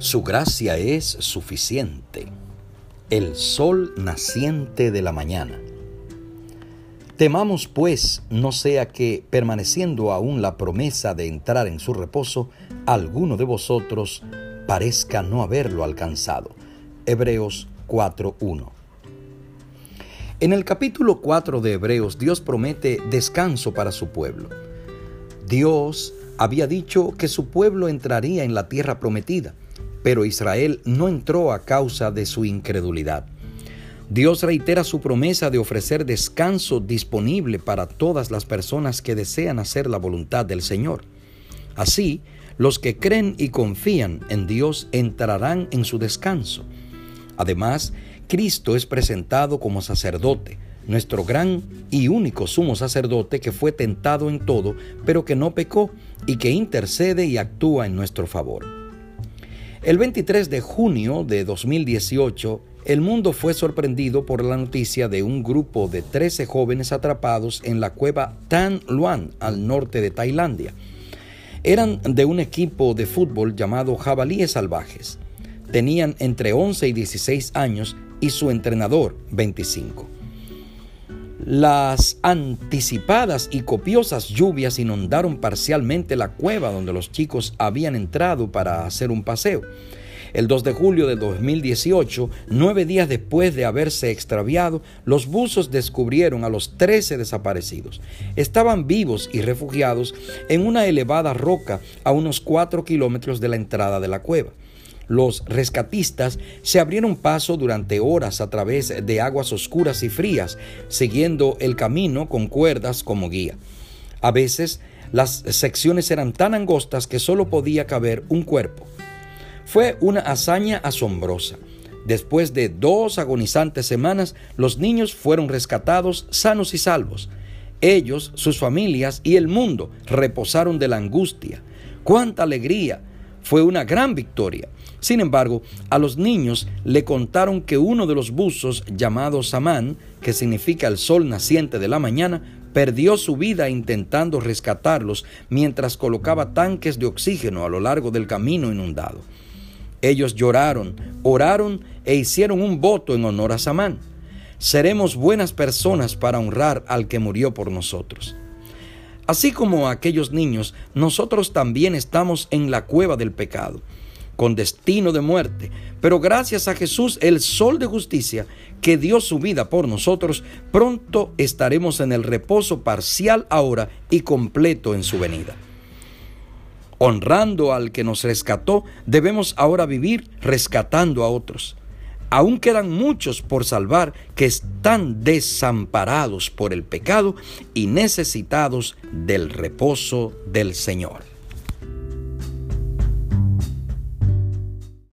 Su gracia es suficiente. El sol naciente de la mañana. Temamos pues no sea que, permaneciendo aún la promesa de entrar en su reposo, alguno de vosotros parezca no haberlo alcanzado. Hebreos 4.1. En el capítulo 4 de Hebreos Dios promete descanso para su pueblo. Dios había dicho que su pueblo entraría en la tierra prometida pero Israel no entró a causa de su incredulidad. Dios reitera su promesa de ofrecer descanso disponible para todas las personas que desean hacer la voluntad del Señor. Así, los que creen y confían en Dios entrarán en su descanso. Además, Cristo es presentado como sacerdote, nuestro gran y único sumo sacerdote que fue tentado en todo, pero que no pecó y que intercede y actúa en nuestro favor. El 23 de junio de 2018, el mundo fue sorprendido por la noticia de un grupo de 13 jóvenes atrapados en la cueva Tan Luan, al norte de Tailandia. Eran de un equipo de fútbol llamado Jabalíes Salvajes. Tenían entre 11 y 16 años y su entrenador 25. Las anticipadas y copiosas lluvias inundaron parcialmente la cueva donde los chicos habían entrado para hacer un paseo. El 2 de julio de 2018, nueve días después de haberse extraviado, los buzos descubrieron a los 13 desaparecidos. Estaban vivos y refugiados en una elevada roca a unos 4 kilómetros de la entrada de la cueva. Los rescatistas se abrieron paso durante horas a través de aguas oscuras y frías, siguiendo el camino con cuerdas como guía. A veces las secciones eran tan angostas que solo podía caber un cuerpo. Fue una hazaña asombrosa. Después de dos agonizantes semanas, los niños fueron rescatados sanos y salvos. Ellos, sus familias y el mundo reposaron de la angustia. ¡Cuánta alegría! Fue una gran victoria. Sin embargo, a los niños le contaron que uno de los buzos, llamado Samán, que significa el sol naciente de la mañana, perdió su vida intentando rescatarlos mientras colocaba tanques de oxígeno a lo largo del camino inundado. Ellos lloraron, oraron e hicieron un voto en honor a Samán. Seremos buenas personas para honrar al que murió por nosotros. Así como aquellos niños, nosotros también estamos en la cueva del pecado con destino de muerte. Pero gracias a Jesús, el sol de justicia, que dio su vida por nosotros, pronto estaremos en el reposo parcial ahora y completo en su venida. Honrando al que nos rescató, debemos ahora vivir rescatando a otros. Aún quedan muchos por salvar que están desamparados por el pecado y necesitados del reposo del Señor.